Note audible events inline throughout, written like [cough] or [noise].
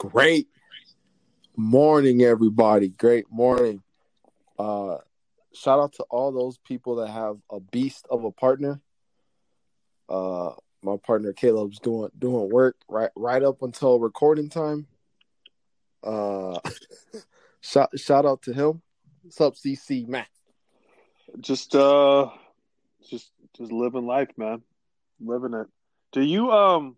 Great morning, everybody. Great morning. Uh, shout out to all those people that have a beast of a partner. Uh, my partner Caleb's doing doing work right right up until recording time. Uh, [laughs] shout shout out to him. What's up, CC Mac? Just uh, just just living life, man. Living it. Do you um?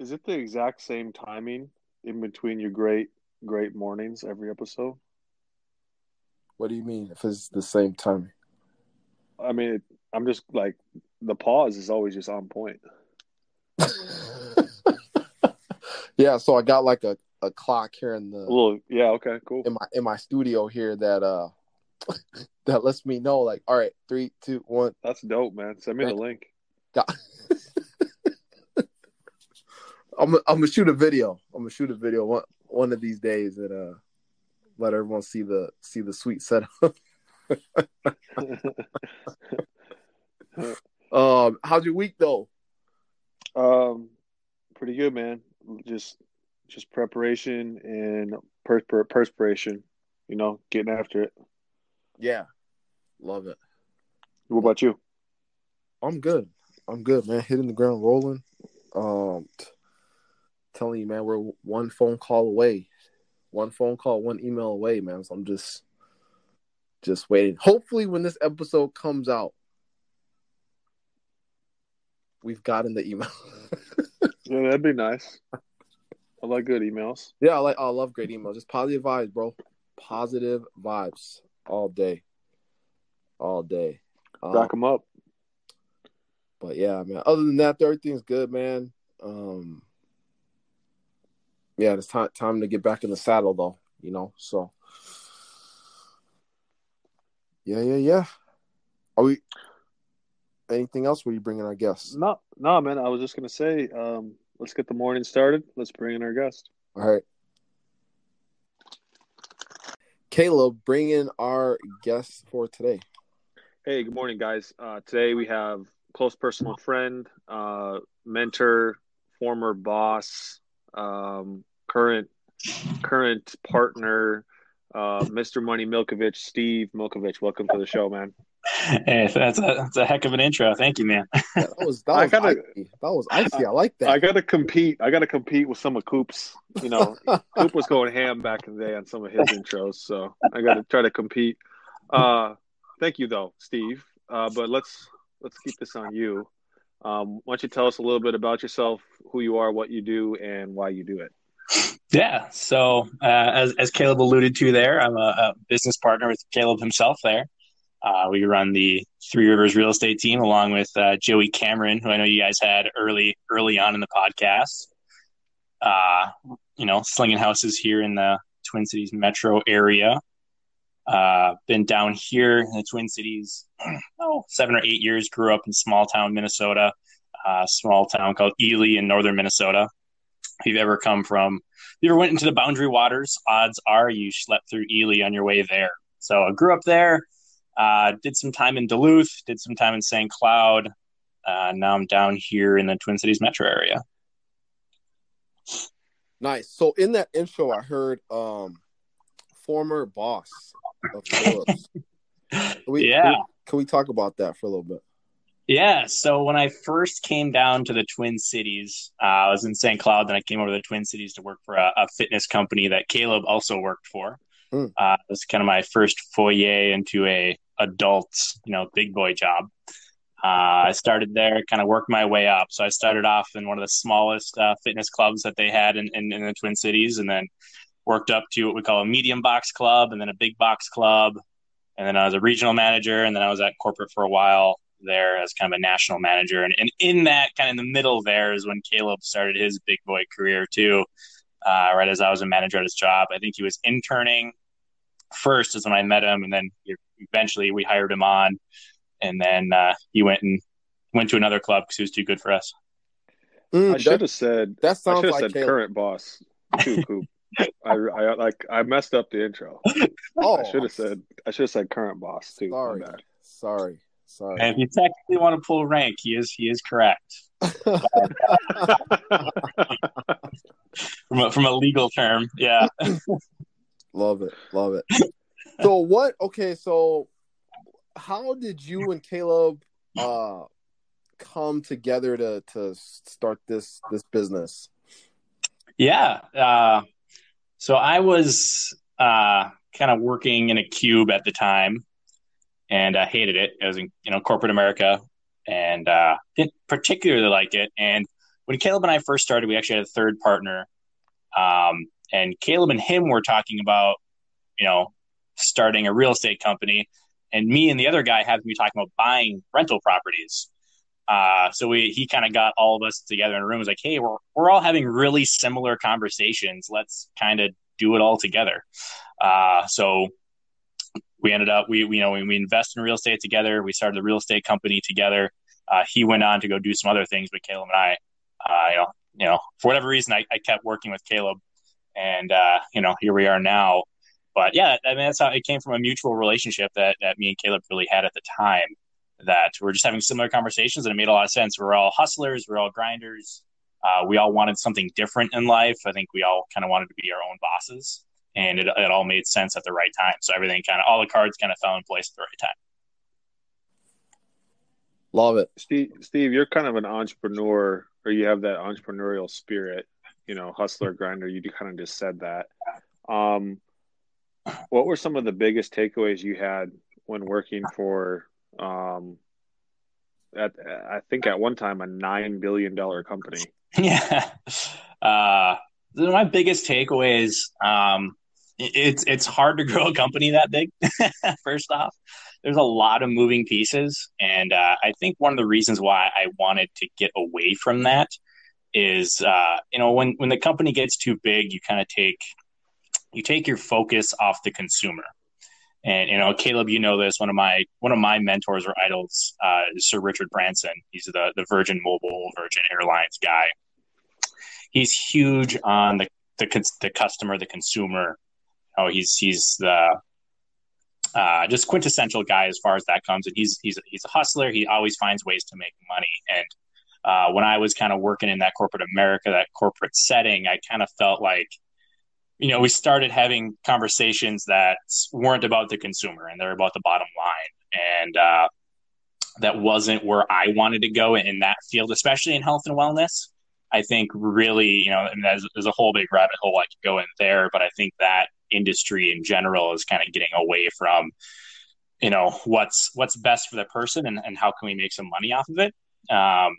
Is it the exact same timing in between your great great mornings every episode? What do you mean? If it's the same timing? I mean, I'm just like the pause is always just on point. [laughs] yeah, so I got like a, a clock here in the little, yeah, okay, cool. in my in my studio here that uh [laughs] that lets me know like all right three two one That's dope, man. Send me the link. got I'm I'm gonna shoot a video. I'm gonna shoot a video one one of these days and uh let everyone see the see the sweet setup. [laughs] um, how's your week though? um, pretty good, man. Just just preparation and perspir- perspiration. You know, getting after it. Yeah, love it. What about you? I'm good. I'm good, man. Hitting the ground rolling. Um, t- telling you, man, we're one phone call away, one phone call, one email away, man. So I'm just, just waiting. Hopefully, when this episode comes out, we've gotten the email. [laughs] Yeah, that'd be nice. I like good emails. yeah, I like. I love great emails. Just positive vibes, bro. Positive vibes all day, all day. Um, Back them up. But yeah, man. Other than that, everything's good, man. Um, yeah, it's time time to get back in the saddle, though. You know, so yeah, yeah, yeah. Are we? Anything else? Were you bringing our guests? No, no, man. I was just gonna say, um, let's get the morning started. Let's bring in our guest. All right, Caleb, bring in our guest for today. Hey, good morning, guys. Uh, today we have close personal friend, uh, mentor, former boss, um, current current partner, uh, Mr. Money Milkovich, Steve Milkovich. Welcome to the show, man. Hey, that's a that's a heck of an intro. Thank you, man. [laughs] That was that I was gotta- icy. That was icy. I like that. I got to compete. I got to compete with some of Coop's. You know, [laughs] Coop was going ham back in the day on some of his intros, so I got to try to compete. Uh, thank you, though, Steve. Uh, but let's let's keep this on you. Um, why don't you tell us a little bit about yourself, who you are, what you do, and why you do it? Yeah. So uh, as as Caleb alluded to there, I'm a, a business partner with Caleb himself. There, uh, we run the Three Rivers Real Estate team along with uh, Joey Cameron, who I know you guys had early early on in the podcast. Uh, you know, slinging houses here in the Twin Cities metro area. Uh, been down here in the Twin Cities, [clears throat] oh, seven or eight years. Grew up in small town Minnesota, uh, small town called Ely in northern Minnesota. If you've ever come from, if you ever went into the Boundary Waters, odds are you slept through Ely on your way there. So I grew up there. Uh, did some time in Duluth. Did some time in St. Cloud. Uh, now I'm down here in the Twin Cities metro area. Nice. So in that intro, I heard um former boss of Phillips. [laughs] Can we, Yeah. Can we, can we talk about that for a little bit? Yeah. So when I first came down to the Twin Cities, uh, I was in St. Cloud. Then I came over to the Twin Cities to work for a, a fitness company that Caleb also worked for. Hmm. Uh, it was kind of my first foyer into a adult, you know, big boy job. Uh, I started there, kind of worked my way up. So I started off in one of the smallest uh, fitness clubs that they had in, in, in the Twin Cities, and then worked up to what we call a medium box club, and then a big box club, and then I was a regional manager, and then I was at corporate for a while there as kind of a national manager. And, and in that kind of in the middle there is when Caleb started his big boy career too. Uh, right as I was a manager at his job, I think he was interning first is when I met him, and then eventually we hired him on, and then uh, he went and went to another club because he was too good for us. Mm, I should have said. that I sounds should have like said Caleb. current boss too, [laughs] Coop. I, I like I messed up the intro. Oh, I should have said I should have said current boss too. Sorry, sorry, And if you technically want to pull rank, he is he is correct. [laughs] from a, from a legal term. Yeah. love it. Love it. So what? Okay, so how did you and Caleb uh come together to to start this this business? Yeah. Uh, so I was uh, kind of working in a cube at the time, and I hated it. I was in you know corporate America, and uh, didn't particularly like it. And when Caleb and I first started, we actually had a third partner, um, and Caleb and him were talking about you know starting a real estate company, and me and the other guy happened to be talking about buying rental properties. Uh, so we he kind of got all of us together in a room. Was like, hey, we're we're all having really similar conversations. Let's kind of do it all together. Uh, so we ended up we, we you know we, we invested in real estate together. We started the real estate company together. Uh, he went on to go do some other things, but Caleb and I, uh, you know, you know, for whatever reason, I, I kept working with Caleb, and uh, you know, here we are now. But yeah, I mean, that's how it came from a mutual relationship that that me and Caleb really had at the time. That we're just having similar conversations, and it made a lot of sense. We're all hustlers, we're all grinders. Uh, we all wanted something different in life. I think we all kind of wanted to be our own bosses, and it, it all made sense at the right time. So everything kind of, all the cards kind of fell in place at the right time. Love it, Steve. Steve, you're kind of an entrepreneur, or you have that entrepreneurial spirit. You know, hustler, grinder. You kind of just said that. Um, what were some of the biggest takeaways you had when working for um, at I think at one time a nine billion dollar company. [laughs] Yeah. Uh, my biggest takeaways. Um, it's it's hard to [laughs] grow a company that big. [laughs] First off, there's a lot of moving pieces, and uh, I think one of the reasons why I wanted to get away from that is, uh, you know, when when the company gets too big, you kind of take you take your focus off the consumer. And you know, Caleb, you know this. One of my one of my mentors or idols uh, is Sir Richard Branson. He's the the Virgin Mobile, Virgin Airlines guy. He's huge on the the, the customer, the consumer. Oh, he's he's the uh, just quintessential guy as far as that comes. And he's he's he's a hustler. He always finds ways to make money. And uh, when I was kind of working in that corporate America, that corporate setting, I kind of felt like you know, we started having conversations that weren't about the consumer and they're about the bottom line. And uh, that wasn't where I wanted to go in that field, especially in health and wellness. I think really, you know, and there's, there's a whole big rabbit hole I could go in there, but I think that industry in general is kind of getting away from, you know, what's what's best for the person and, and how can we make some money off of it. Um,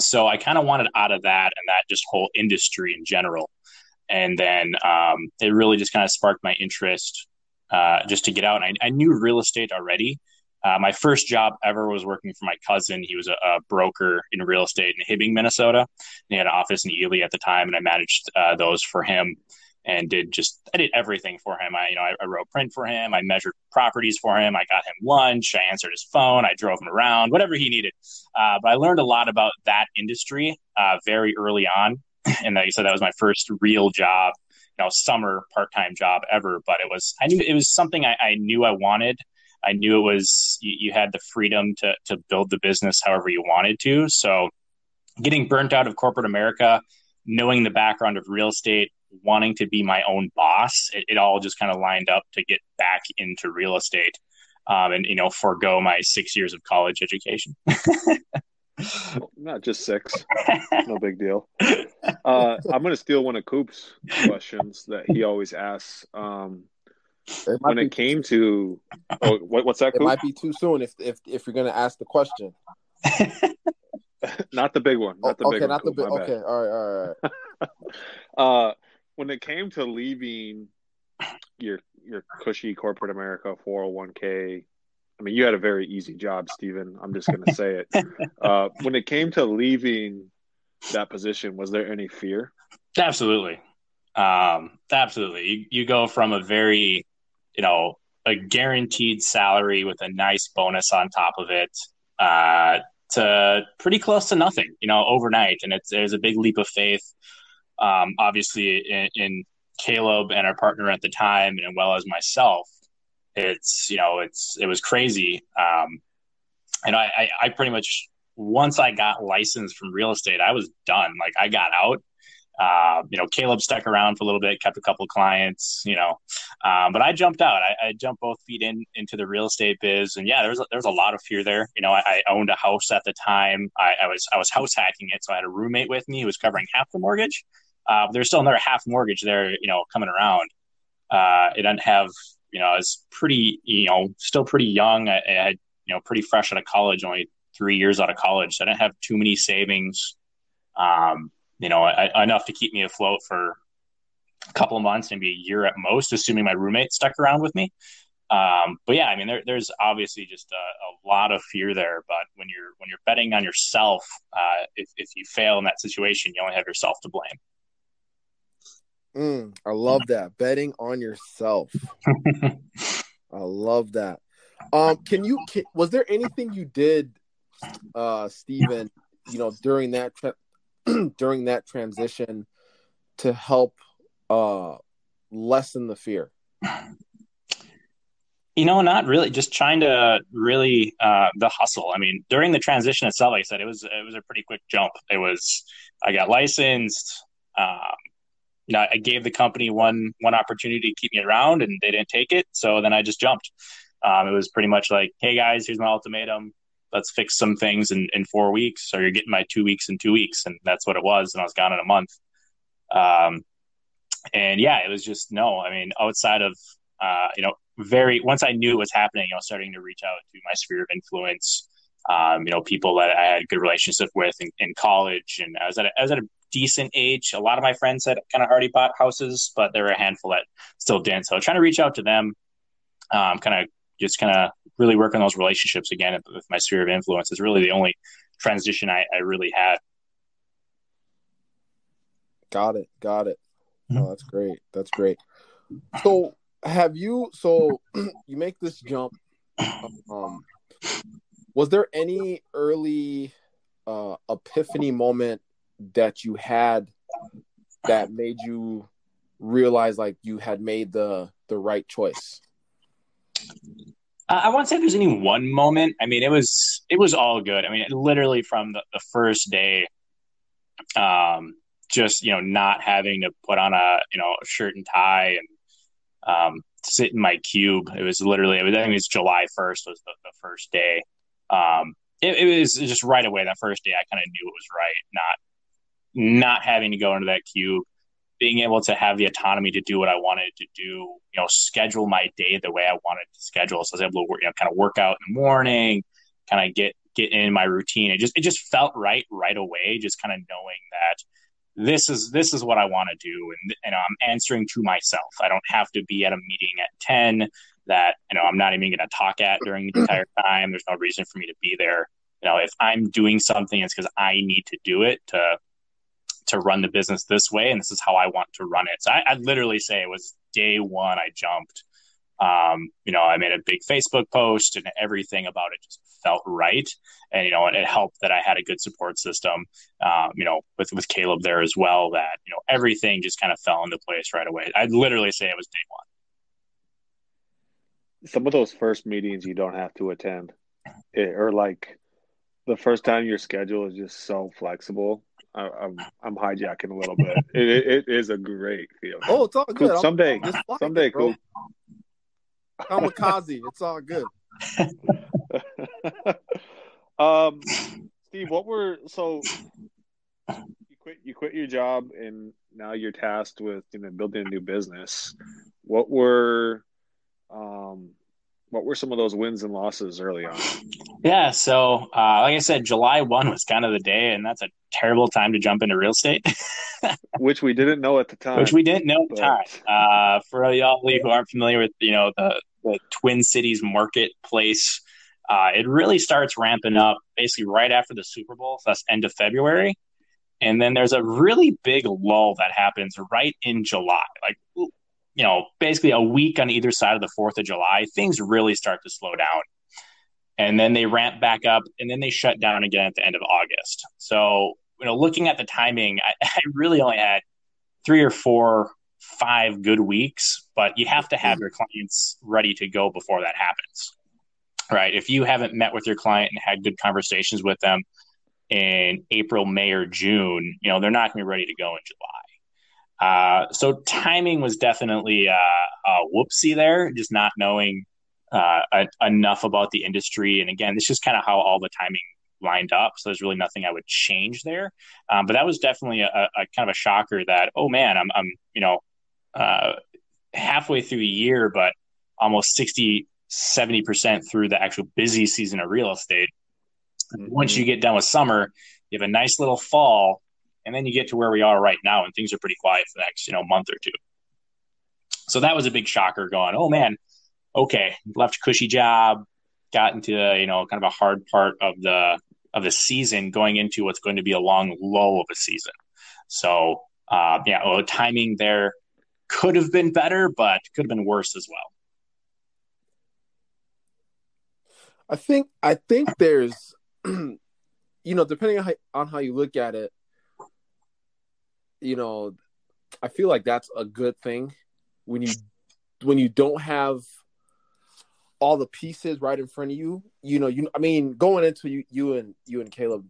so I kind of wanted out of that and that just whole industry in general and then um, it really just kind of sparked my interest uh, just to get out. And I, I knew real estate already. Uh, my first job ever was working for my cousin. He was a, a, broker in real estate in Hibbing, Minnesota. He had an office in Ely at the time, and I managed uh, those for him and did just I did everything for him. I you know I, I, wrote print for him. I measured properties for him. I got him lunch. I answered his phone. I drove him around, whatever he needed. Uh, but I learned a lot about that industry uh, very early on [clears throat] and like I said, that was my first real job, you know, summer part time job ever. But it was I knew it was something I, I knew I wanted. I knew it was you, you had the freedom to to build the business however you wanted to. So getting burnt out of corporate America, knowing the background of real estate, wanting to be my own boss, it, it all just kind of lined up to get back into real estate. Um, and you know, forego my six years of college education. [laughs] Not just six. No big deal. Uh, I'm going to steal one of Coop's questions that he always asks. Um, it when it came to, oh, [laughs] what, what's that? Coop? It might be too soon if if if you're going to ask the question. [laughs] not the big one. Not the okay, big not one, the big. Okay, all right, all right. [laughs] uh, when it came to leaving your your cushy corporate America 401k I mean, you had a very easy job, Stephen. I'm just going to say it. Uh, when it came to leaving that position, was there any fear? Absolutely. Um, absolutely. You, you go from a very, you know, a guaranteed salary with a nice bonus on top of it uh, to pretty close to nothing, you know, overnight. And it's, there's a big leap of faith, um, obviously, in, in Caleb and our partner at the time, and well as myself. It's you know it's it was crazy. Um, and I, I, I pretty much once i got licensed from real estate i was done. Like i got out uh, you know, Caleb stuck around for a little bit, kept a couple clients, you know, um, but I jumped out. I, I, jumped both feet in into the real estate biz, and yeah, there was a, a lot of fear there. You know, I, I owned a house at the time. I, I, was I was house hacking it, so I had a roommate with me who was covering half the mortgage. Uh, there's still another half mortgage there, you know, coming around. Uh, it doesn't have, you know, I was pretty, you know, still pretty young. I, I had, you know, pretty fresh out of college, only three years out of college, so I didn't have too many savings. Um, you know, I, enough to keep me afloat for a couple of months, maybe a year at most, assuming my roommate stuck around with me. Um, but yeah, I mean, there, there's obviously just a, a, lot of fear there. But when you're when you're betting on yourself, uh, if if you fail in that situation, you only have yourself to blame. Mm, I love that betting on yourself. [laughs] I love that. Um, can you? Can, was there anything you did, uh, Stephen? You know, during that tra- [clears throat] during that transition to help uh, lessen the fear? You know, not really. Just trying to really uh, the hustle. I mean, during the transition itself, like I said, it was it was a pretty quick jump. It was I got licensed. Um, you know, I gave the company one one opportunity to keep me around, and they didn't take it. So then I just jumped. Um, it was pretty much like, "Hey guys, here's my ultimatum let's fix some things in, in four weeks. Or you're getting my two weeks in two weeks. And that's what it was. And i was gone in a month. Um, and yeah it was just no i mean outside of uh, you know very once i knew it was happening i was starting to reach out to my sphere of influence um, you know people that i had good relationship with in, in college. And I was, at a, I was at a decent age. A lot of my friends had kind of already bought houses but there were a handful that still didn't so trying to reach out to them um, kind of just kind of really work on those relationships again with my sphere of influence is really the only transition I, I really had. Got it. Got it. Mm-hmm. Oh, that's great. That's great. So have you so [clears throat] you make this jump um was there any early uh epiphany moment that you had that made you realize like you had made the the right choice I won't say there's any one moment. I mean, it was it was all good. I mean, literally from the, the first day, um, just you know, not having to put on a you know shirt and tie and um, sit in my cube. It was literally. It was, I think it was July first was the, the first day. Um, it, it was just right away. That first day, I kind of knew it was right. Not not having to go into that cube being able to have the autonomy to do what I wanted to do, you know, schedule my day the way I wanted to schedule. So I was able to work, you know, kind of work out in the morning, kind of get get in my routine. It just it just felt right right away, just kind of knowing that this is this is what I want to do, and and I'm answering to myself. I don't have to be at a meeting at ten that you know I'm not even going to talk at during the entire [clears throat] time. There's no reason for me to be there. You know, if I'm doing something, it's because I need to do it to to run the business this way and this is how I want to run it. So I, I'd literally say it was day one I jumped. Um, you know, I made a big Facebook post and everything about it just felt right. And, you know, it, it helped that I had a good support system, um, you know, with, with Caleb there as well, that, you know, everything just kind of fell into place right away. I'd literally say it was day one. Some of those first meetings you don't have to attend it, or like the first time your schedule is just so flexible I, am I'm hijacking a little bit. it, it, it is a great feeling. Oh, it's all good. Cool. Someday, someday, cool. Kamikaze, it's all good. [laughs] um, Steve, what were so you quit you quit your job and now you're tasked with you know building a new business. What were um what were some of those wins and losses early on? Yeah, so uh, like I said, July one was kind of the day, and that's a terrible time to jump into real estate. [laughs] Which we didn't know at the time. Which we didn't know at the time. Uh, for y'all who aren't familiar with, you know, the, the Twin Cities marketplace, uh, it really starts ramping up basically right after the Super Bowl. So that's end of February. And then there's a really big lull that happens right in July. Like you know, basically a week on either side of the 4th of July, things really start to slow down. And then they ramp back up and then they shut down again at the end of August. So, you know, looking at the timing, I, [laughs] I really only had three or four, five good weeks, but you have to have your clients ready to go before that happens. Right. If you haven't met with your client and had good conversations with them in April, May, or June, you know, they're not going to be ready to go in July. Uh, so timing was definitely uh, a whoopsie there, just not knowing uh, a, enough about the industry. And again, this is kind of how all the timing lined up. So there's really nothing I would change there. Um, but that was definitely a, a, kind of a shocker that, oh man, I'm, I'm you know, uh, halfway through a year, but almost 60, 70% through the actual busy season of real estate. Mm-hmm. Once you get done with summer, you have a nice little fall, and then you get to where we are right now, and things are pretty quiet for the next, you know, month or two. So that was a big shocker going, oh man, okay, left cushy job, got into, you know, kind of a hard part of the of the season going into what's going to be a long low of a season. So uh, yeah, well, timing there could have been better, but could have been worse as well. I think I think there's, [clears throat] you know, depending on how, on how you look at it, you know, I feel like that's a good thing when you when you don't have all the pieces right in front of you. You know, you I mean, going into you, you and you and Caleb,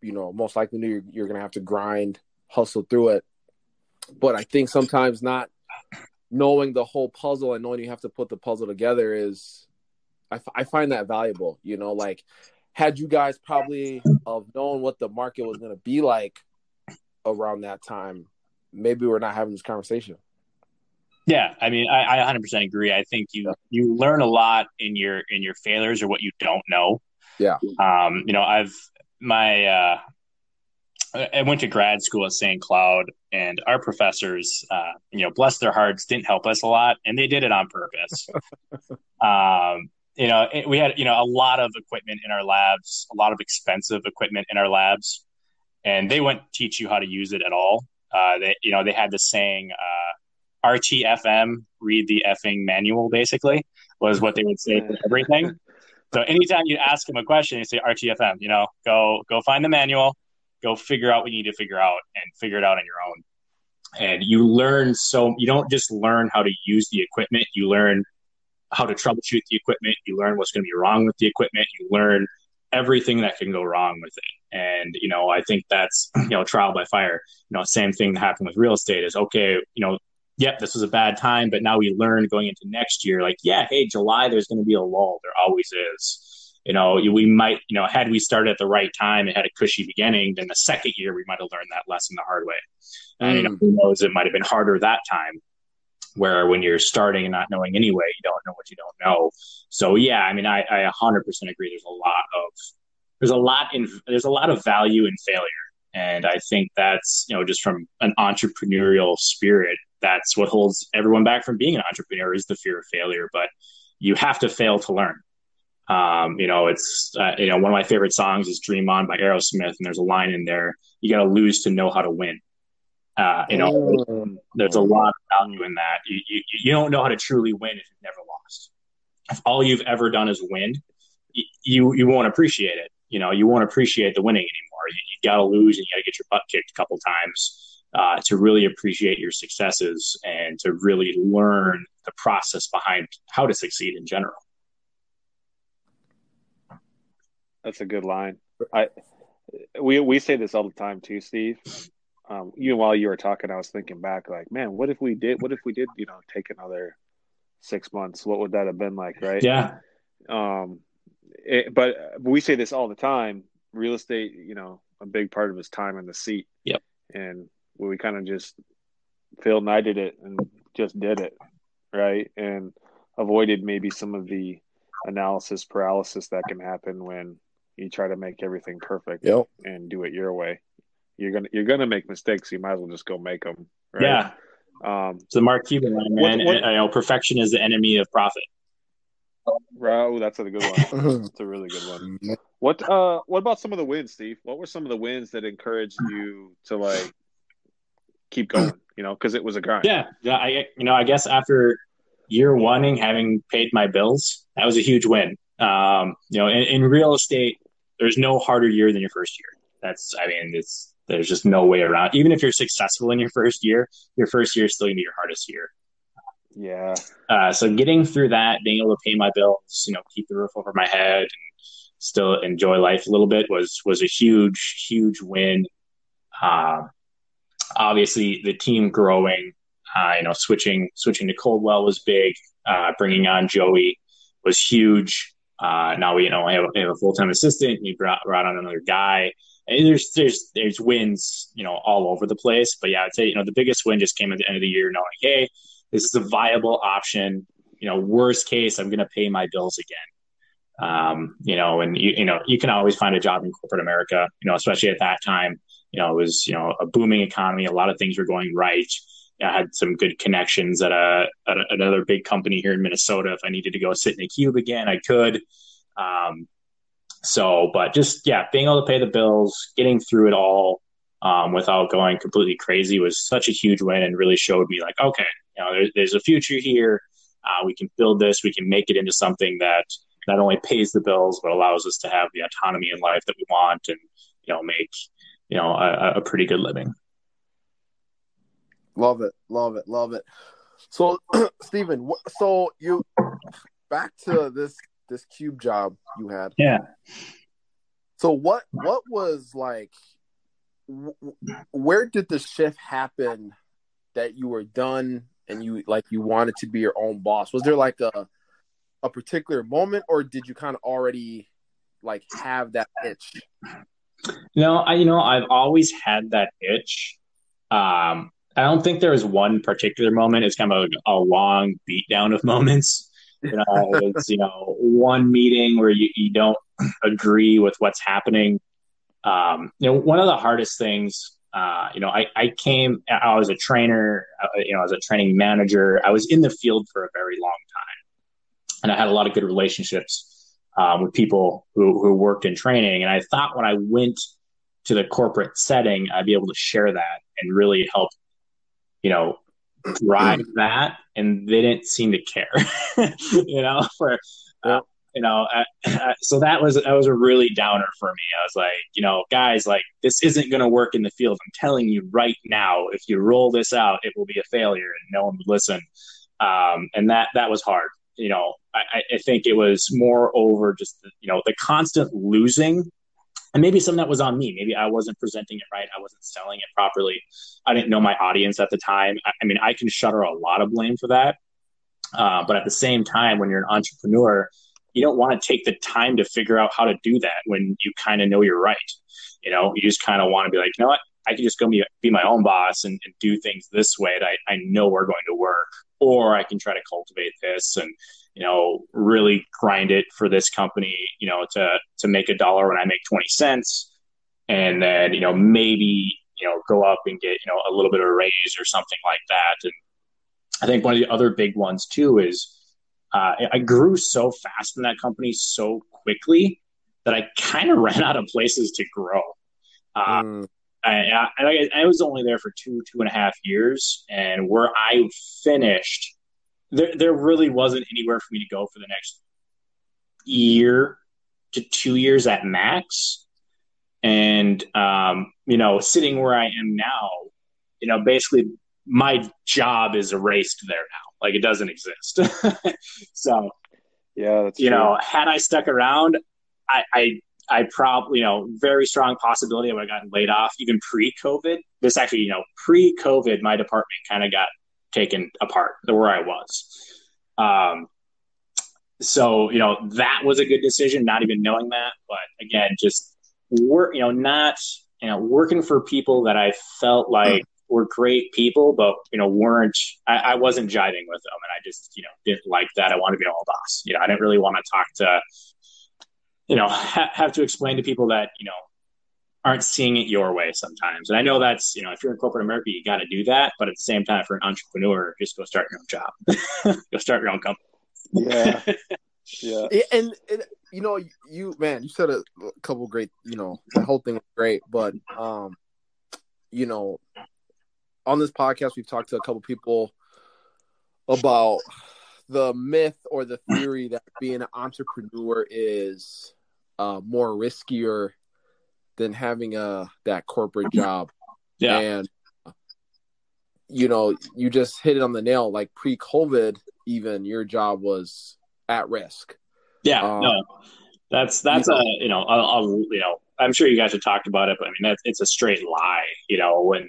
you know, most likely you're, you're gonna have to grind, hustle through it. But I think sometimes not knowing the whole puzzle and knowing you have to put the puzzle together is, I, f- I find that valuable. You know, like had you guys probably of known what the market was gonna be like around that time, maybe we're not having this conversation. Yeah, I mean, I, I 100% agree. I think you yeah. you learn a lot in your in your failures or what you don't know. Yeah. Um, you know, I've my uh, I went to grad school at St. Cloud, and our professors, uh, you know, bless their hearts, didn't help us a lot, and they did it on purpose. [laughs] um, you know, it, we had you know a lot of equipment in our labs, a lot of expensive equipment in our labs, and they wouldn't teach you how to use it at all. Uh, they, you know, they had the saying. Uh, RTFM, read the effing manual, basically, was what they would say for everything. [laughs] So anytime you ask them a question, you say RTFM, you know, go go find the manual, go figure out what you need to figure out and figure it out on your own. And you learn so you don't just learn how to use the equipment, you learn how to troubleshoot the equipment, you learn what's going to be wrong with the equipment, you learn everything that can go wrong with it. And, you know, I think that's, you know, trial by fire. You know, same thing that happened with real estate is okay, you know, yep, this was a bad time, but now we learned going into next year, like, yeah, hey, July, there's going to be a lull. There always is. You know, we might, you know, had we started at the right time and had a cushy beginning, then the second year we might have learned that lesson the hard way. And, mm. you know, mm. who knows, it might have been harder that time where when you're starting and not knowing anyway, you don't know what you don't know. So yeah, I mean, I, I 100% agree. There's a lot of, there's a lot in, there's a lot of value in failure. And I think that's, you know, just from an entrepreneurial spirit, that's what holds everyone back from being an entrepreneur is the fear of failure. But you have to fail to learn. Um, you know, it's uh, you know one of my favorite songs is "Dream On" by Aerosmith, and there's a line in there: "You got to lose to know how to win." Uh, you know, mm. there's a lot of value in that. You, you you don't know how to truly win if you've never lost. If all you've ever done is win, you you won't appreciate it. You know, you won't appreciate the winning anymore. You, you got to lose, and you got to get your butt kicked a couple times uh, to really appreciate your successes and to really learn the process behind how to succeed in general. That's a good line. I we we say this all the time too, Steve. Um, even while you were talking, I was thinking back, like, man, what if we did? What if we did? You know, take another six months? What would that have been like? Right? Yeah. Um, it, but we say this all the time. Real estate, you know, a big part of his time in the seat. Yep. And where we kind of just Phil knighted it and just did it, right? And avoided maybe some of the analysis paralysis that can happen when you try to make everything perfect yep. and do it your way. You're gonna you're gonna make mistakes. You might as well just go make them. Right? Yeah. Um, so Mark Cuban line, man. What, what, I know perfection is the enemy of profit. Oh, that's a good one. that's a really good one. [laughs] What uh, what about some of the wins, Steve? What were some of the wins that encouraged you to like keep going, you know, because it was a grind. Yeah, yeah. I you know I guess after year one and having paid my bills, that was a huge win. Um, you know, in, in real estate, there's no harder year than your first year. That's I mean, it's there's just no way around. Even if you're successful in your first year, your first year is still gonna be your hardest year. Yeah. Uh, so getting through that, being able to pay my bills, you know, keep the roof over my head, and still enjoy life a little bit was was a huge, huge win. Uh, obviously the team growing, uh, you know, switching switching to Coldwell was big. Uh, bringing on Joey was huge. Uh, now we you know have, have a full time assistant. We brought, brought on another guy. And there's there's there's wins you know all over the place. But yeah, I'd say you know the biggest win just came at the end of the year, knowing hey, this is a viable option. You know, worst case, I'm going to pay my bills again. Um, you know, and you you know you can always find a job in corporate America. You know, especially at that time. You know, it was you know a booming economy. A lot of things were going right. I had some good connections at a at another big company here in Minnesota. If I needed to go sit in a cube again, I could. Um, so, but just yeah, being able to pay the bills, getting through it all um, without going completely crazy was such a huge win, and really showed me like, okay, you know, there's, there's a future here. Uh, we can build this. We can make it into something that not only pays the bills but allows us to have the autonomy in life that we want, and you know, make you know a, a pretty good living. Love it, love it, love it. So, [clears throat] Stephen, so you back to this this cube job you had. Yeah. So what what was like? Where did the shift happen that you were done and you like you wanted to be your own boss? Was there like a a particular moment, or did you kind of already like have that itch? No, I you know I've always had that itch. Um, I don't think there was one particular moment. It's kind of a, a long beatdown of moments. [laughs] You know, it's you know one meeting where you, you don't agree with what's happening. Um, you know, one of the hardest things. Uh, you know, I, I came. I was a trainer. Uh, you know, as a training manager. I was in the field for a very long time, and I had a lot of good relationships um, with people who who worked in training. And I thought when I went to the corporate setting, I'd be able to share that and really help you know, drive [clears throat] that, and they didn't seem to care, [laughs] you know, for. Uh, you know, uh, uh, so that was that was a really downer for me. I was like, you know, guys, like this isn't going to work in the field. I'm telling you right now, if you roll this out, it will be a failure, and no one would listen. Um, and that that was hard. You know, I, I think it was more over just you know the constant losing and maybe some that was on me. Maybe I wasn't presenting it right. I wasn't selling it properly. I didn't know my audience at the time. I, I mean, I can shudder a lot of blame for that. Uh, but at the same time, when you're an entrepreneur, you don't want to take the time to figure out how to do that when you kind of know you're right. You know, you just kind of want to be like, you know what? I can just go be, be my own boss and, and do things this way that I, I know are going to work. Or I can try to cultivate this and you know, really grind it for this company, you know, to to make a dollar when I make 20 cents and then, you know, maybe, you know, go up and get, you know, a little bit of a raise or something like that. And I think one of the other big ones too is uh, I grew so fast in that company so quickly that I kind of [laughs] ran out of places to grow. Uh, mm. I, I, I was only there for two, two and a half years. And where I finished, there there really wasn't anywhere for me to go for the next year to two years at max. And um, you know, sitting where I am now, you know, basically my job is erased there now. Like it doesn't exist. [laughs] so yeah, you true. know, had I stuck around, I, I I probably, you know, very strong possibility of I would have gotten laid off even pre-COVID. This actually, you know, pre-COVID, my department kind of got taken apart where I was. Um, so you know that was a good decision, not even knowing that. But again, just work, you know, not you know working for people that I felt like were great people, but you know weren't. I, I wasn't jiving with them, and I just you know didn't like that. I wanted to be my own boss. You know, I didn't really want to talk to you know ha- have to explain to people that you know aren't seeing it your way sometimes. And I know that's, you know, if you're in corporate America, you got to do that. But at the same time, for an entrepreneur, just go start your own job, [laughs] go start your own company. Yeah. [laughs] yeah. And, and, you know, you, man, you said a couple great, you know, the whole thing was great. But, um, you know, on this podcast, we've talked to a couple people about the myth or the theory that being an entrepreneur is uh, more riskier than having a that corporate job. Yeah. And you know, you just hit it on the nail. Like pre-COVID, even your job was at risk. Yeah. Um, no, that's that's you know, a you know a, a, you know I'm sure you guys have talked about it, but I mean that's it's a straight lie. You know when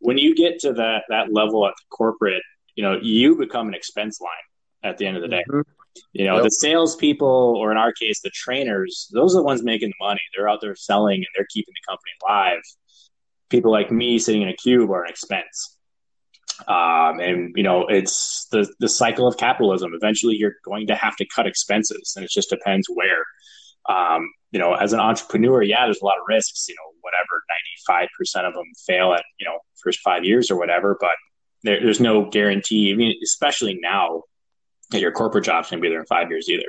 when you get to that that level at the corporate, you know, you become an expense line at the end of the day. Mm-hmm. You know, yep. the salespeople, or in our case, the trainers, those are the ones making the money. They're out there selling and they're keeping the company alive. People like me sitting in a cube are an expense. Um, and you know, it's the the cycle of capitalism. Eventually, you're going to have to cut expenses, and it just depends where. Um, you know, as an entrepreneur, yeah, there's a lot of risks. You know, whatever, ninety five percent of them fail at you know first five years or whatever. But there, there's no guarantee. I mean, especially now that your corporate job's going to be there in five years either.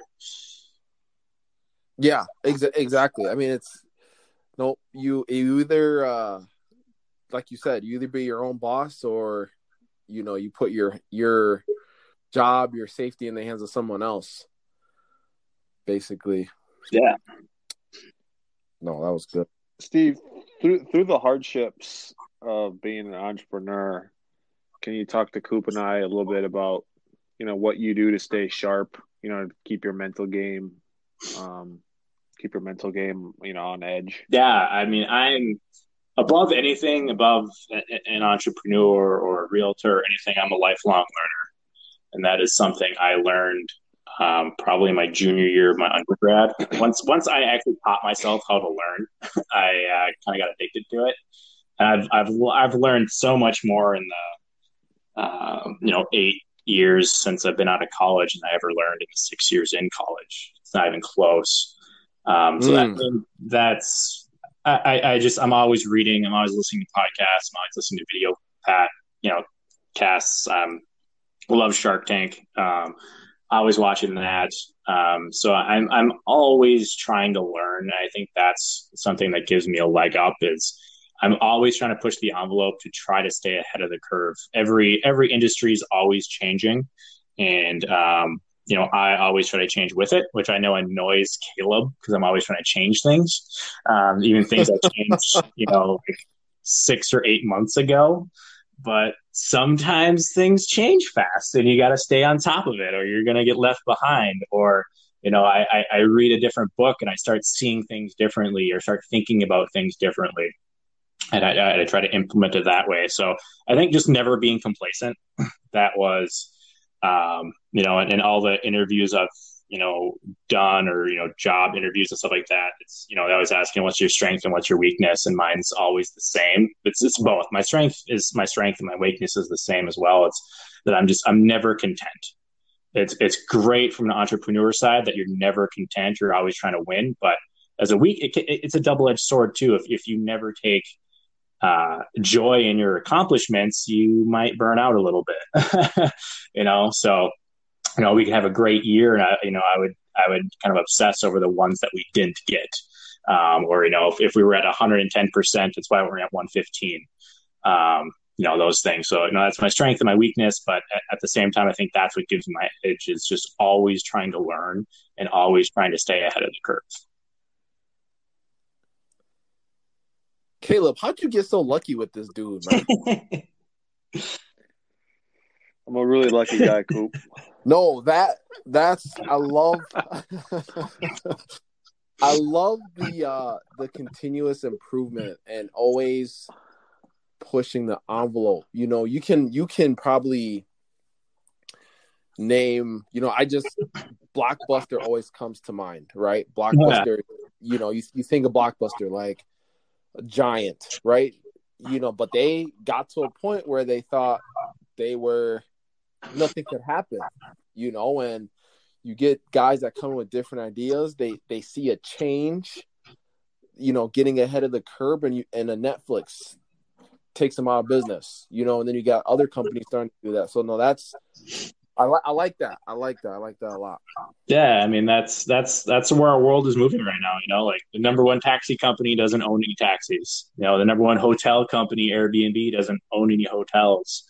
Yeah, ex- exactly. I mean, it's no, you you either uh, like you said, you either be your own boss or you know you put your your job, your safety in the hands of someone else. Basically. Yeah. No, that was good. Steve, through through the hardships of being an entrepreneur, can you talk to Coop and I a little bit about you know what you do to stay sharp you know keep your mental game um keep your mental game you know on edge. Yeah i mean i'm above anything above an entrepreneur or a realtor or anything i'm a lifelong learner. And that is something i learned um, probably my junior year of my undergrad. Once once i actually taught myself how to learn [laughs] i uh, kind of got addicted to it. And I've, I've i've learned so much more in the uh, you know eight years since I've been out of college and I ever learned in the six years in college. It's not even close. Um, so mm. that, hmm. that's I, I just I'm always reading. I'm always listening to podcasts. I'm always listening to video pat you know casts. Um, love Shark Tank. Um, always watching that. Um, so I'm I'm always trying to learn. I think that's something that gives me a leg up. Is I'm always trying to push the envelope to try to stay ahead of the curve. Every every industry is always changing, and um, you know I always try to change with it, which I know annoys Caleb because I'm always trying to change things, um, even things I changed, [laughs] you know, like six or eight months ago. But sometimes things change fast, and you got to stay on top of it, or you're going to get left behind, or you know I, I, I read a different book and i start seeing things differently or start thinking about things differently and I, I, try to implement it that way. So I think just never being complacent. [clears throat] That was, um, you know, and, and, all the interviews I've you know done or you know job interviews and stuff like that. It's you know I was asking what's your strength and what's your weakness, and mine's always the same. It's it's both. My strength is my strength, and my weakness is the same as well. It's that I'm just I'm never content. It's it's great from an entrepreneur side that you're never content. You're always trying to win, but as a weak, it, it's a double edged sword too. If if you never take uh, joy in your accomplishments, you might burn out a little bit. [laughs] you know, so you know we could have a great year, and I, you know I would I would kind of obsess over the ones that we didn't get, um, or you know if, if we were at 110 percent, that's why we're at 115. Um, you know those things. So you know that's my strength and my weakness, but at, at the same time, I think that's what gives me my edge is just always trying to learn and always trying to stay ahead of the curve. Caleb, how'd you get so lucky with this dude, man? [laughs] I'm a really lucky guy, [laughs] Coop. no, that that's I love [laughs] I love the uh the continuous improvement and always pushing the envelope. You know, you can you can probably name, you know, I just Blockbuster always comes to mind, right? Blockbuster, yeah. you know, you you think of Blockbuster like giant, right? You know, but they got to a point where they thought they were nothing could happen, you know, and you get guys that come with different ideas, they they see a change, you know, getting ahead of the curb and you and a Netflix takes them out of business, you know, and then you got other companies starting to do that. So no, that's I, li- I like that. I like that. I like that a lot. Yeah, I mean that's that's that's where our world is moving right now. You know, like the number one taxi company doesn't own any taxis. You know, the number one hotel company, Airbnb, doesn't own any hotels.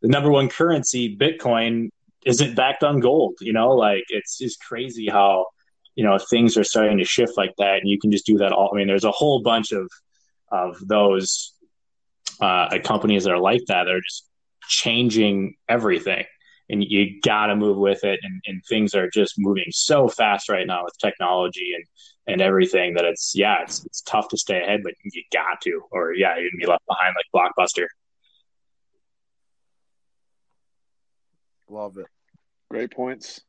The number one currency, Bitcoin, isn't backed on gold. You know, like it's just crazy how you know things are starting to shift like that, and you can just do that all. I mean, there's a whole bunch of of those uh, companies that are like that. They're just changing everything and you got to move with it. And, and, things are just moving so fast right now with technology and, and everything that it's, yeah, it's, it's tough to stay ahead, but you got to, or yeah, you'd be left behind like Blockbuster. Love it. Great points.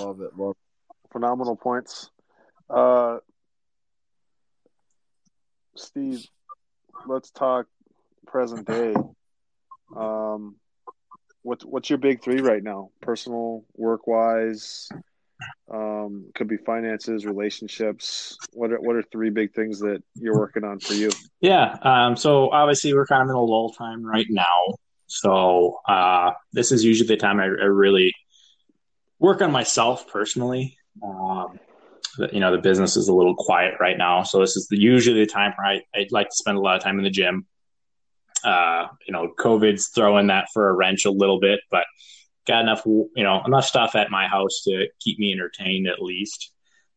Love it. Love it. phenomenal points. Uh, Steve, let's talk present day. Um, what's what's your big three right now? Personal, work wise, um, could be finances, relationships. What are what are three big things that you're working on for you? Yeah. Um, so obviously we're kind of in a lull time right now. So uh, this is usually the time I, I really work on myself personally. Um, you know, the business is a little quiet right now, so this is the, usually the time where I, I'd like to spend a lot of time in the gym. Uh, you know, COVID's throwing that for a wrench a little bit, but got enough, you know, enough stuff at my house to keep me entertained at least.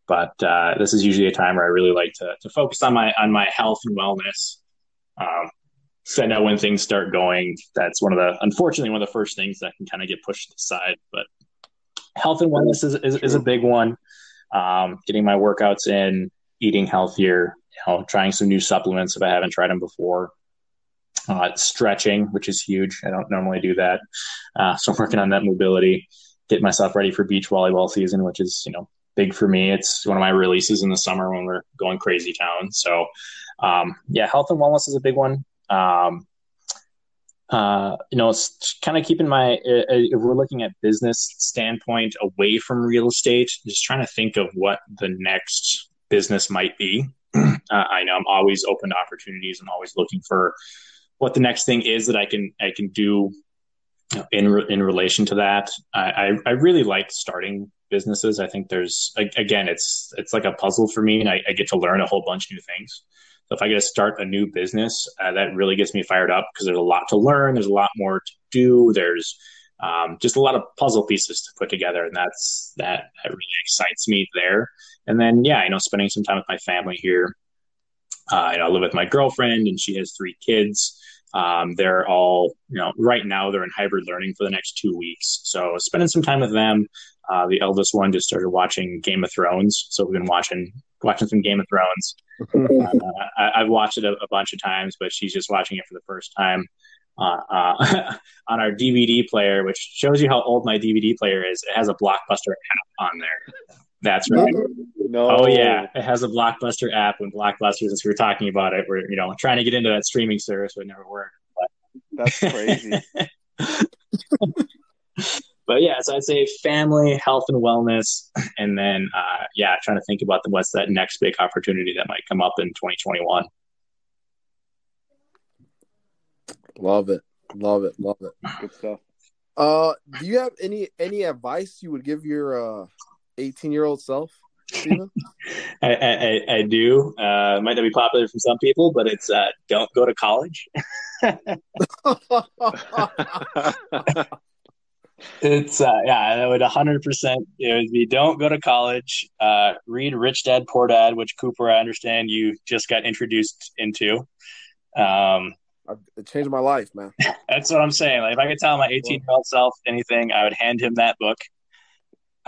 But uh, this is usually a time where I really like to, to focus on my on my health and wellness. Um, so I know when things start going, that's one of the unfortunately one of the first things that can kind of get pushed aside. But health and wellness is, is, is a big one. Um, getting my workouts in, eating healthier, you know, trying some new supplements if I haven't tried them before. Uh, stretching, which is huge. I don't normally do that, uh, so I'm working on that mobility. Get myself ready for beach volleyball season, which is you know big for me. It's one of my releases in the summer when we're going crazy town. So um, yeah, health and wellness is a big one. Um, uh, you know, it's kind of keeping my, uh, uh, if we're looking at business standpoint away from real estate, just trying to think of what the next business might be. [clears throat] uh, I know I'm always open to opportunities. I'm always looking for what the next thing is that I can, I can do in, re- in relation to that. I, I, I really like starting businesses. I think there's, again, it's, it's like a puzzle for me and I, I get to learn a whole bunch of new things. So if I get to start a new business, uh, that really gets me fired up because there's a lot to learn. There's a lot more to do. There's um, just a lot of puzzle pieces to put together, and that's that, that really excites me there. And then, yeah, you know, spending some time with my family here. Uh, you know, I live with my girlfriend, and she has three kids. Um, they're all, you know, right now they're in hybrid learning for the next two weeks. So spending some time with them. Uh, the eldest one just started watching Game of Thrones, so we've been watching watching some Game of Thrones. [laughs] uh, I, have watched it a, a, bunch of times, but she's just watching it for the first time uh, uh, [laughs] on our DVD player, which shows you how old my DVD player is. It has a Blockbuster app on there. That's right. No. Oh yeah, it has a Blockbuster app. When Blockbuster, since we were talking about it, we're you know trying to get into that streaming service, but it never worked. But. That's crazy. [laughs] but yeah, so I'd say family, health, and wellness, and then uh, yeah, trying to think about the, what's that next big opportunity that might come up in 2021. Love it, love it, love it. Good stuff. Uh, do you have any any advice you would give your uh 18 year old self? [laughs] I, I, I, do. Uh, might not be popular from some people, but it's uh, don't go to college. [laughs] It's uh, yeah, I would 100. percent It would be don't go to college. Uh, read Rich Dad Poor Dad, which Cooper, I understand you just got introduced into. Um, it changed my life, man. [laughs] that's what I'm saying. Like if I could tell my 18 year old self anything, I would hand him that book.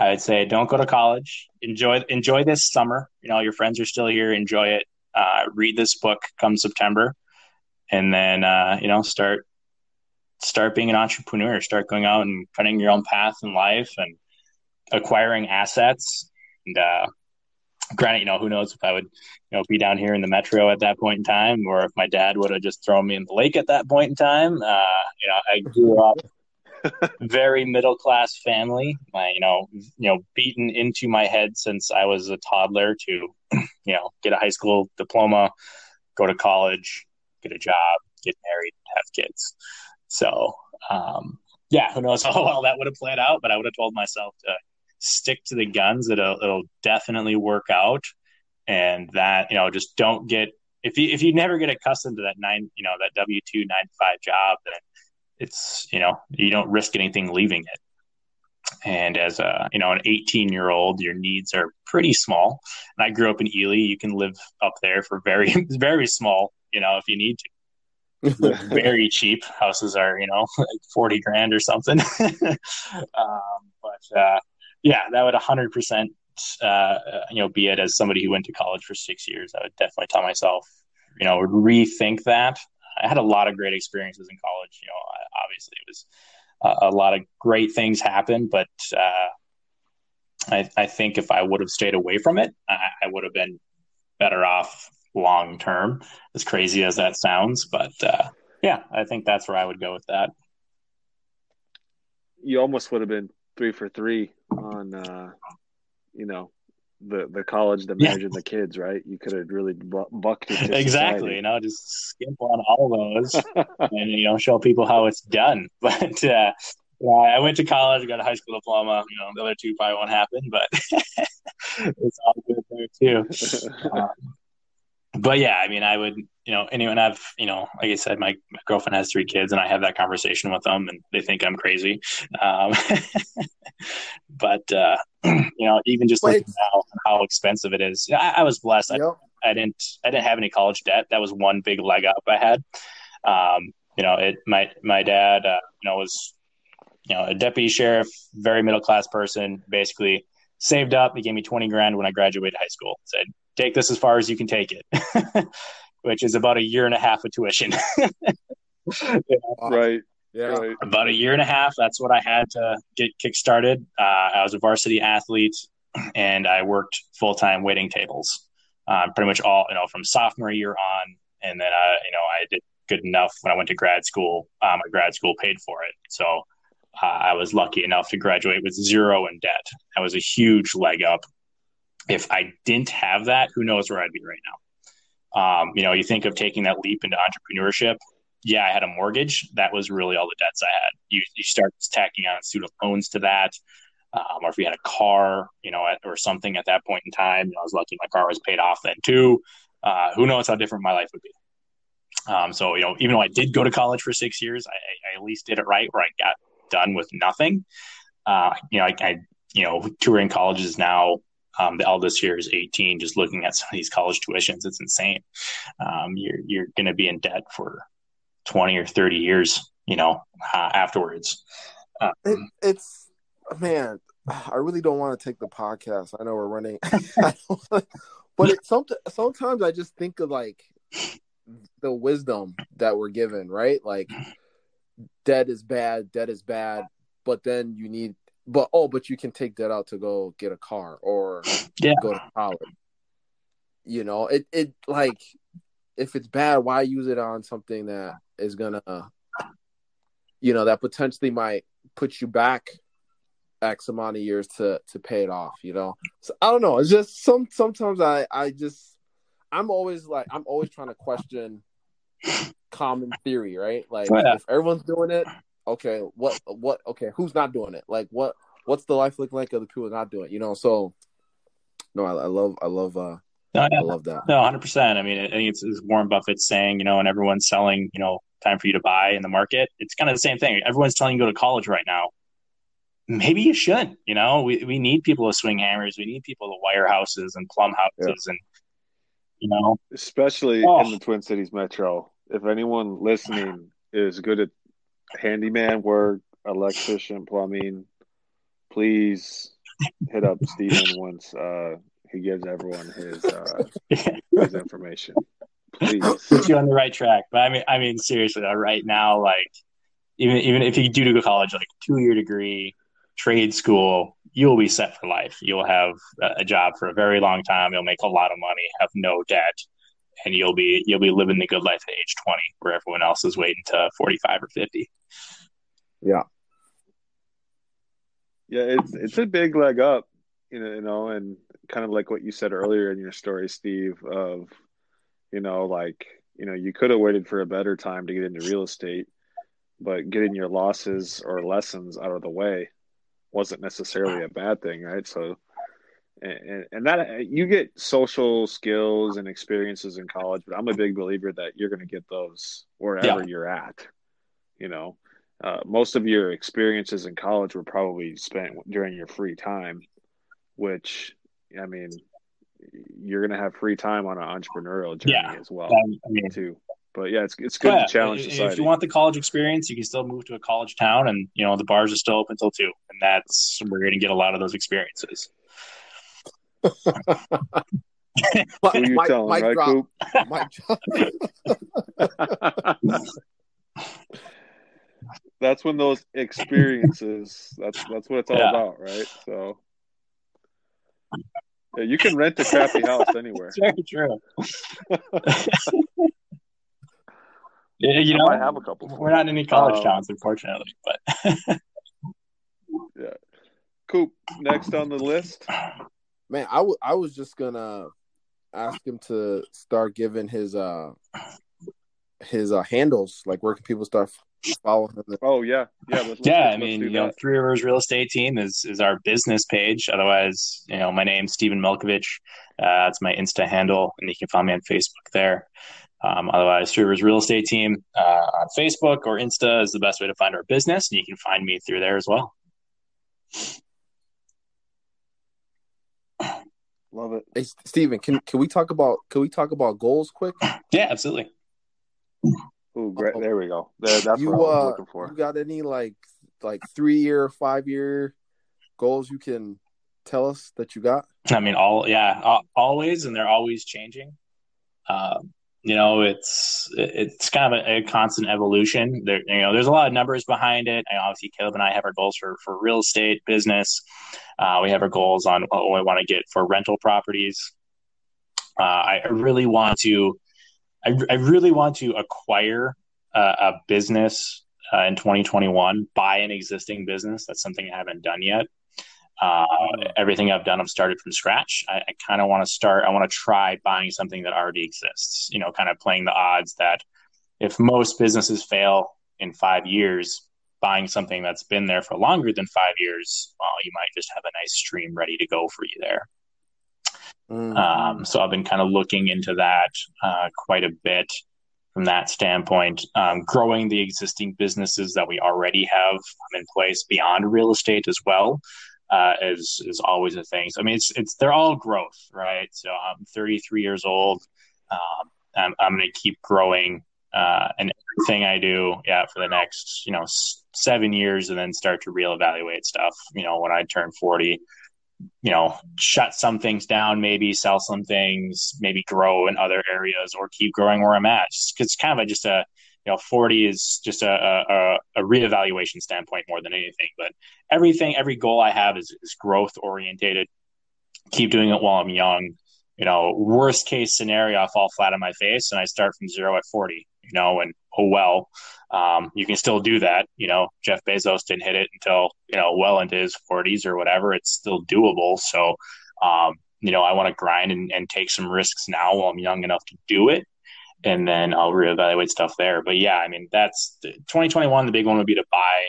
I would say, don't go to college. Enjoy enjoy this summer. You know, your friends are still here. Enjoy it. Uh, read this book come September, and then uh, you know start start being an entrepreneur, start going out and cutting your own path in life and acquiring assets. And uh, granted, you know, who knows if I would, you know, be down here in the metro at that point in time, or if my dad would have just thrown me in the lake at that point in time. Uh, you know, I grew up very middle class family. My, you know, you know, beaten into my head since I was a toddler to, [clears throat] you know, get a high school diploma, go to college, get a job, get married, have kids. So, um, yeah, who knows [laughs] how well that would have played out, but I would have told myself to stick to the guns. It'll, it'll definitely work out. And that, you know, just don't get, if you, if you never get accustomed to that nine, you know, that W two nine to five job, then it's, you know, you don't risk anything leaving it. And as a, you know, an 18 year old, your needs are pretty small. And I grew up in Ely. You can live up there for very, [laughs] very small, you know, if you need to [laughs] very cheap. Houses are, you know, [laughs] like 40 grand or something. um, but uh, yeah, that would 100%, uh, you know, be it as somebody who went to college for six years. I would definitely tell myself, you know, rethink that. I had a lot of great experiences in college. You know, obviously it was uh, a lot of great things happened, but uh, I, I, think if I would have stayed away from it, I, I would have been better off long term. As crazy as that sounds, but uh, yeah, I think that's where I would go with that. You almost would have been three for three on, uh, you know, the the college, the marriage, yeah. and the kids, right? You could have really bucked it. [laughs] exactly, society. you know, just skimp on all those, and you know, show people how it's done. [laughs] But uh, I went to college, got a high school diploma. You know, the other two probably won't happen, but [laughs] it's all good there too. Um, but yeah, I mean, I would, you know, anyone I've, you know, like I said, my, my, girlfriend has three kids, and I have that conversation with them, and they think I'm crazy. Um, [laughs] but uh, [clears throat] you know, even just Wait. looking now how expensive it is, I, I was blessed. Yep. I, I, didn't, I didn't have any college debt. That was one big leg up I had. Um, you know, it my my dad, uh, you know, was, you know, a deputy sheriff, very middle class person, basically saved up. He gave me twenty grand when I graduated high school. Said take this as far as you can take it, [laughs] which is about a year and a half of tuition. [laughs] Right. Yeah. Right. About a year and a half. That's what I had to get kick started. Uh, I was a varsity athlete and I worked full time waiting tables. Um, pretty much all, you know, from sophomore year on. And then, uh, you know, I did good enough when I went to grad school. Uh, my grad school paid for it. So uh, I was lucky enough to graduate with zero in debt. That was a huge leg up if I didn't have that, who knows where I'd be right now. Um, you know, you think of taking that leap into entrepreneurship. Yeah, I had a mortgage. That was really all the debts I had. You, you start tacking on student loans to that. Um, or if you had a car, you know, or something at that point in time, you know, I was lucky my car was paid off then too. Uh, who knows how different my life would be. Um, so, you know, even though I did go to college for six years, I, I at least did it right where I got done with nothing. Uh, you know, I, I, you know, touring colleges now, um, the eldest here is 18. Just looking at some of these college tuitions, it's insane. Um, you're you're going to be in debt for 20 or 30 years, you know, uh, afterwards. Um, it, it's man, I really don't want to take the podcast. I know we're running, [laughs] [laughs] but it, some, sometimes I just think of like the wisdom that we're given, right? Like, debt is bad, debt is bad, but then you need but oh, but you can take that out to go get a car or [laughs] yeah. go to college. You know, it it like if it's bad, why use it on something that is gonna, you know, that potentially might put you back X amount of years to to pay it off. You know, so I don't know. It's just some sometimes I I just I'm always like I'm always trying to question common theory, right? Like yeah. if everyone's doing it, okay, what what okay, who's not doing it? Like what what's the life look like of the people not doing it? You know, so no, I, I love I love uh no, I love that. No, hundred percent. I mean, I think it's, it's Warren Buffett saying, you know, and everyone's selling, you know, time for you to buy in the market. It's kind of the same thing. Everyone's telling you to go to college right now. Maybe you shouldn't. You know, we we need people to swing hammers. We need people to wire houses and plumb houses, yeah. and you know, especially oh. in the Twin Cities metro. If anyone listening is good at handyman work, electrician, plumbing, please hit up Steven once uh, he gives everyone his uh, [laughs] his information. Please put you on the right track. But I mean, I mean, seriously, uh, right now, like even even if you do to go college, like two year degree, trade school, you'll be set for life. You'll have a job for a very long time. You'll make a lot of money, have no debt, and you'll be you'll be living the good life at age twenty, where everyone else is waiting to forty five or fifty. Yeah. Yeah, it's it's a big leg up, you know, you know, and kind of like what you said earlier in your story, Steve, of you know, like, you know, you could have waited for a better time to get into real estate, but getting your losses or lessons out of the way wasn't necessarily a bad thing, right? So and, and that you get social skills and experiences in college, but I'm a big believer that you're going to get those wherever yeah. you're at, you know uh, most of your experiences in college were probably spent during your free time, which I mean, you're gonna have free time on an entrepreneurial journey yeah, as well, I mean, too. But yeah, it's it's good yeah, to challenge society. If you want the college experience, you can still move to a college town, and you know the bars are still open until two, and that's where you're gonna get a lot of those experiences. Who you Mike, telling, Mike right, drop. [laughs] Mike [laughs] that's when those experiences. that's that's what it's all Yeah. about, right? So. Yeah, you can rent a crappy [laughs] house anywhere. It's very true. Yeah, you know, might have a couple. we're not in any college Um, towns, unfortunately, but yeah. Coop, next on the list. Man, I was just gonna ask him to start giving his uh his uh handles. Like, where can people start following him? Oh yeah, yeah. Let's, let's, yeah, I let's mean, do you know. Three Rivers Real Estate Team is is our business page. Otherwise, you know, my name's Stephen Milkovich. Uh, that's my Insta handle, and you can find me on Facebook there. Um, otherwise, Three Rivers Real Estate Team uh, on Facebook or Insta is the best way to find our business, and you can find me through there as well. Love it. Hey, Steven, can can we talk about can we talk about goals quick? Yeah, absolutely. Ooh, great. There we go. There, that's you what I was uh, looking for. you got any like like three year, five year goals you can tell us that you got? I mean, all yeah, al- always, and they're always changing. Um, you know, it's it's kind of a, a constant evolution. There, you know, there's a lot of numbers behind it. Obviously, Caleb and I have our goals for for real estate business. Uh, we have our goals on what we want to get for rental properties. Uh, I really want to, I, I really want to acquire a, a business uh, in 2021, buy an existing business. That's something I haven't done yet. Uh, everything I've done, I've started from scratch. I, I kind of want to start. I want to try buying something that already exists. You know, kind of playing the odds that if most businesses fail in five years, buying something that's been there for longer than five years, well, you might just have a nice stream ready to go for you there. Mm. Um, so I've been kind of looking into that uh, quite a bit from that standpoint. Um, growing the existing businesses that we already have in place beyond real estate as well uh, is is always a thing. So I mean, it's it's they're all growth, right? So I'm 33 years old. Um, I'm, I'm going to keep growing. Uh, and everything I do, yeah, for the next, you know, seven years, and then start to reevaluate stuff. You know, when I turn 40, you know, shut some things down, maybe sell some things, maybe grow in other areas or keep growing where I'm at. Because it's kind of a, just a, you know, 40 is just a, a, a reevaluation standpoint more than anything. But everything, every goal I have is, is growth orientated. Keep doing it while I'm young. You know, worst case scenario, I fall flat on my face and I start from zero at 40, you know, and oh well, um, you can still do that. You know, Jeff Bezos didn't hit it until, you know, well into his 40s or whatever. It's still doable. So, um, you know, I want to grind and, and take some risks now while I'm young enough to do it. And then I'll reevaluate stuff there. But yeah, I mean, that's 2021. The big one would be to buy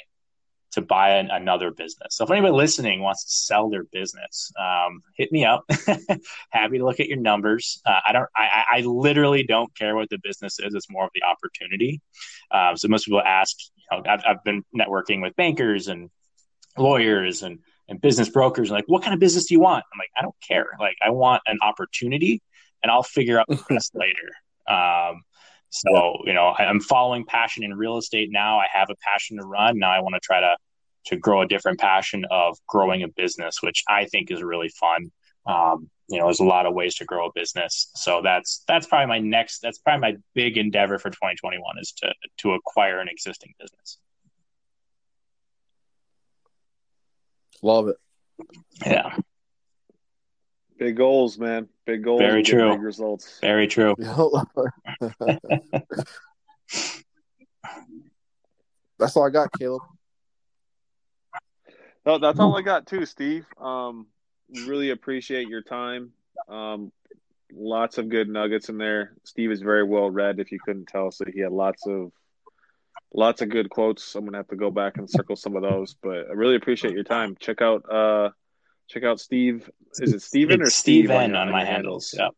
to buy an, another business. So if anybody listening wants to sell their business, um, hit me up. [laughs] Happy to look at your numbers. Uh, I don't. I, I literally don't care what the business is. It's more of the opportunity. Um, so most people ask. You know, I've, I've been networking with bankers and lawyers and and business brokers. And like, what kind of business do you want? I'm like, I don't care. Like, I want an opportunity, and I'll figure out [laughs] the rest later. Um, so, you know, I, I'm following passion in real estate now. I have a passion to run. Now I want to try to to grow a different passion of growing a business, which I think is really fun. Um, you know, there's a lot of ways to grow a business. So that's that's probably my next that's probably my big endeavor for 2021 is to to acquire an existing business. Love it. Yeah, Big goals, man. Big goals. Very true. Big results. very true. [laughs] That's all I got, Caleb. No, that's all I got too, Steve. Um, really appreciate your time. Um, lots of good nuggets in there. Steve is very well read. If you couldn't tell, so he had lots of lots of good quotes. I'm gonna have to go back and circle some of those. But I really appreciate your time. Check out uh, check out Steve. Is it Steven or It's Steve Steven your- on my your handles. Yep.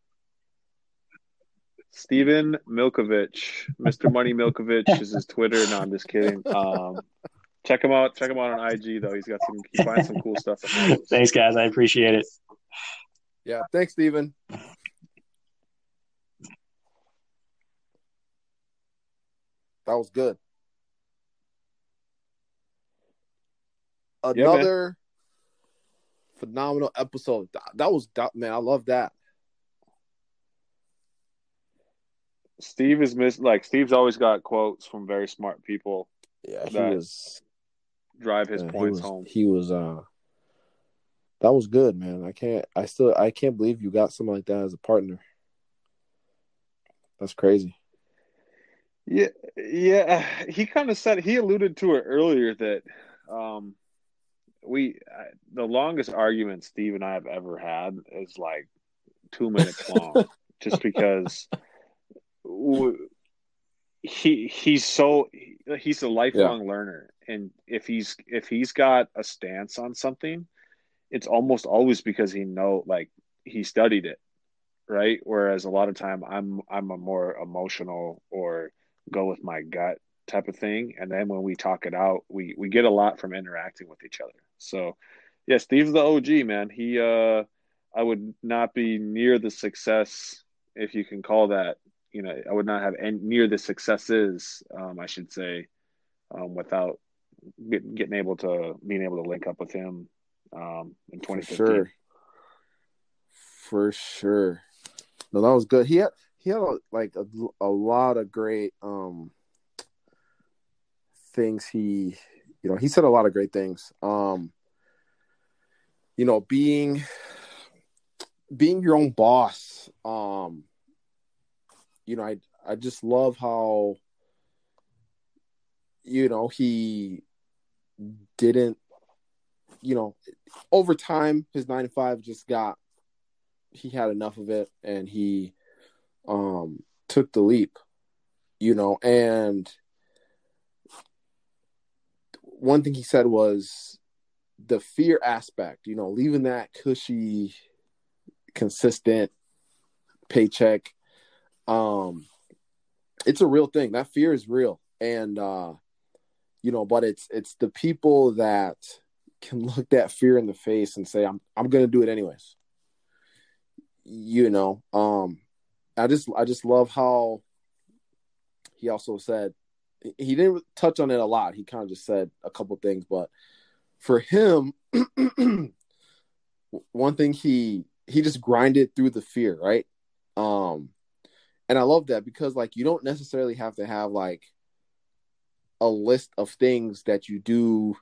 Steven Milkovich, Mr. Money Milkovich is his Twitter. No, I'm just kidding. Um, check him out. Check him out on IG though. He's got some. He finds some cool stuff. Thanks, guys. I appreciate it. Yeah, thanks, Steven. That was good. man. Another phenomenal episode. That, was man. I love that. Steve is miss like Steve's always got quotes from very smart people. Yeah, he was drive his he points was, home. He was uh that was good, man. I can't I still I can't believe you got someone like that as a partner. That's crazy. Yeah, yeah. He kind of said he alluded to it earlier that um, we I, the longest argument Steve and I have ever had is like two minutes long, [laughs] just because w- he he's so he's a lifelong learner, and if he's if he's got a stance on something, it's almost always because he know like he studied it, right? Whereas a lot of time I'm I'm a more emotional or go with my gut type of thing. And then when we talk it out, we we get a lot from interacting with each other. So yeah, Steve's the OG man. He uh I would not be near the success if you can call that, you know, I would not have any, near the successes, um, I should say, um, without get, getting able to being able to link up with him um in For sure. For sure. No, that was good. He had he had a, like a, a lot of great um things he you know, he said a lot of great things. Um you know, being being your own boss. Um you know, I I just love how you know, he didn't you know, over time his 9 to 5 just got he had enough of it and he um took the leap you know and one thing he said was the fear aspect you know leaving that cushy consistent paycheck um it's a real thing. That fear is real. And uh you know but it's it's the people that can [laughs] look that fear in the face and say i'm i'm going to do it anyways. You know um i just i just love how he also said he didn't touch on it a lot. He kind of just said a couple things but for him [clears throat] one thing he he just grinded through the fear right? Um and i love that because like you don't necessarily have to have like a list of things that you do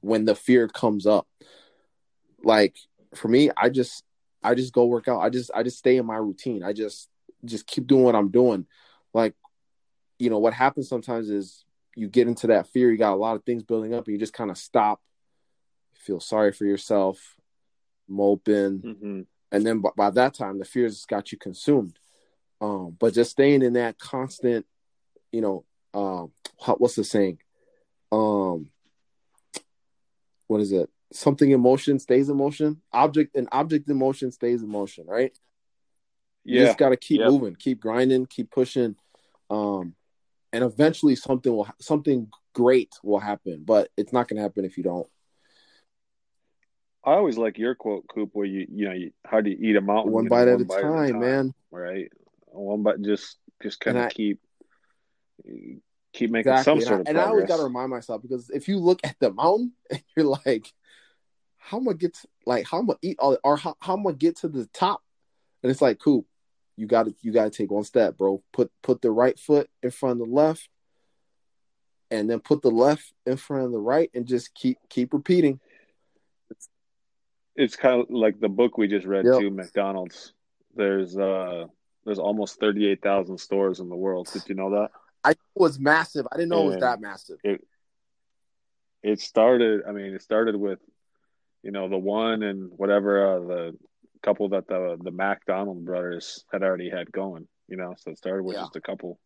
when the fear comes up. Like for me i just i just go work out. I just i just stay in my routine. I just just keep doing what i'm doing. Like you know what happens sometimes is you get into that fear you got a lot of things building up and you just kind of stop feel sorry for yourself moping. Hmm and then by, by that time the fears got you consumed. Um but just staying in that constant you know um what's the saying? Um what is it? Something in motion stays in motion. Object an object in motion stays in motion right? You just got to keep moving keep grinding keep pushing. Um and eventually something will something great will happen but it's not going to happen if you don't I always like your quote, Coop, where you you know you, how do you eat a mountain? one know, bite, at, one a bite time, man Right, one bite. Just just kind of keep keep making exactly some and, sort I, of and I always got to remind myself because if you look at the mountain [laughs] and you're like how am i get to, like how am i eat all or how, how am i get to the top and it's like cool you got to you got to take one step bro put put the right foot in front of the left and then put the left in front of the right and just keep keep repeating it's kind of like the book we just read Yep. too, McDonald's. There's uh there's almost thirty eight thousand stores in the world. Did you know that? i it was massive i didn't know it was that massive It started. I mean, it started with you know the one and whatever uh, the couple that the the McDonald brothers had already had going. You know, so it started with Yeah. just a couple.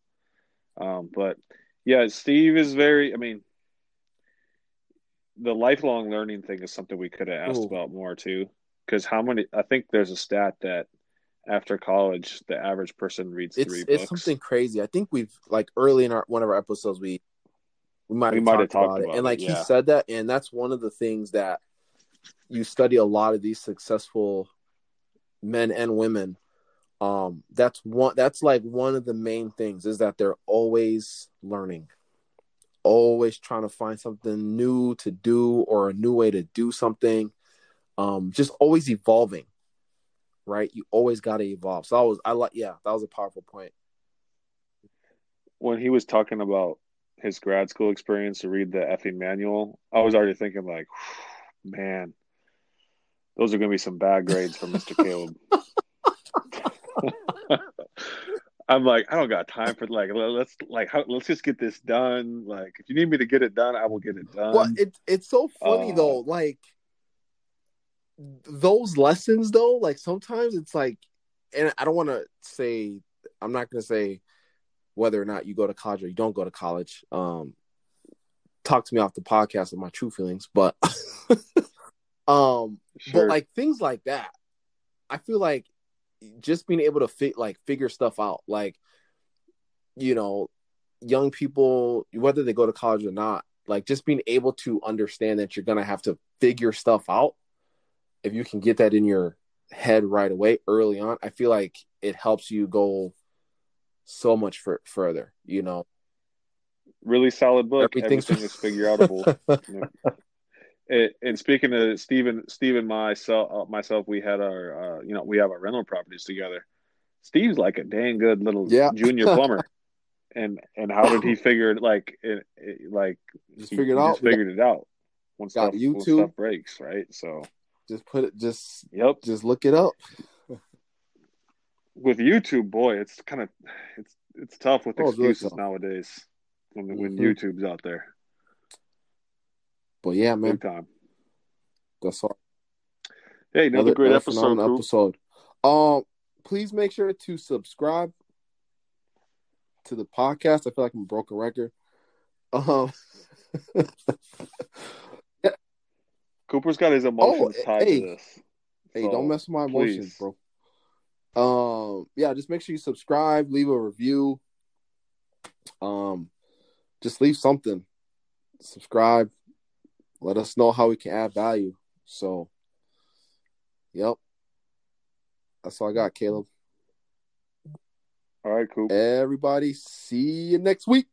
Um, but yeah, Steve is very. I mean, the lifelong learning thing is something we could have asked Ooh. about more too. Because how many? I think there's a stat that after college, the average person reads it's three it's books. something crazy i think we've like early in our one of our episodes we we might We have might talked, have talked about, about it and it, like he said that and that's one of the things that you study a lot of these successful men and women um that's one that's like one of the main things is that they're always learning always trying to find something new to do or a new way to do something um just always evolving right? You always got to evolve. So i was i like yeah that was a powerful point. When he was talking about his grad school experience to read the effing manual, I was already thinking like, [sighs] man, those are going to be some bad grades for Mister Caleb. [laughs] I'm like, I don't got time for like let's like how, let's just get this done. Like, if you need me to get it done, I will get it done. Well, it, it's so funny uh, though. Like those lessons though, like sometimes it's like, and I don't want to say, I'm not going to say whether or not you go to college or you don't go to college. Um, talk to me off the podcast of my true feelings, but [laughs] um, sure. but like things like that, I feel like just being able to fit like figure stuff out, like you know, young people, whether they go to college or not, like just being able to understand that you're gonna have to figure stuff out. If you can get that in your head right away early on, I feel like it helps you go so much for, further. You know, really solid book. Everything's... Everything is [laughs] figure outable. [laughs] and, and, speaking of Stephen, Stephen, myself, uh, myself, we had our, uh, you know, we have our rental properties together. Steve's like a dang good little yeah. junior [laughs] plumber. and and how did he [laughs] figure it? Like, it, it like just he, figured he out. Just figured it out. When stuff, YouTube. when stuff breaks, right? So just put it. Just yep. Just look it up with YouTube, boy, it's kind of it's it's tough with oh, excuses nowadays when mm-hmm. when YouTube's out there. But yeah, man, Big time. That's all. Hey, another, another great episode. Episode. Um, please make sure to subscribe to the podcast. I feel like I'm broke a broken record. Um. [laughs] Cooper's got his emotions oh, tied hey, to this. Hey, so, don't mess with my emotions, please. bro. Um, yeah, just make sure you subscribe, leave a review. Um, just leave something. Subscribe. Let us know how we can add value. So, yep. That's all I got, Caleb. All right, cool. Everybody, see you next week.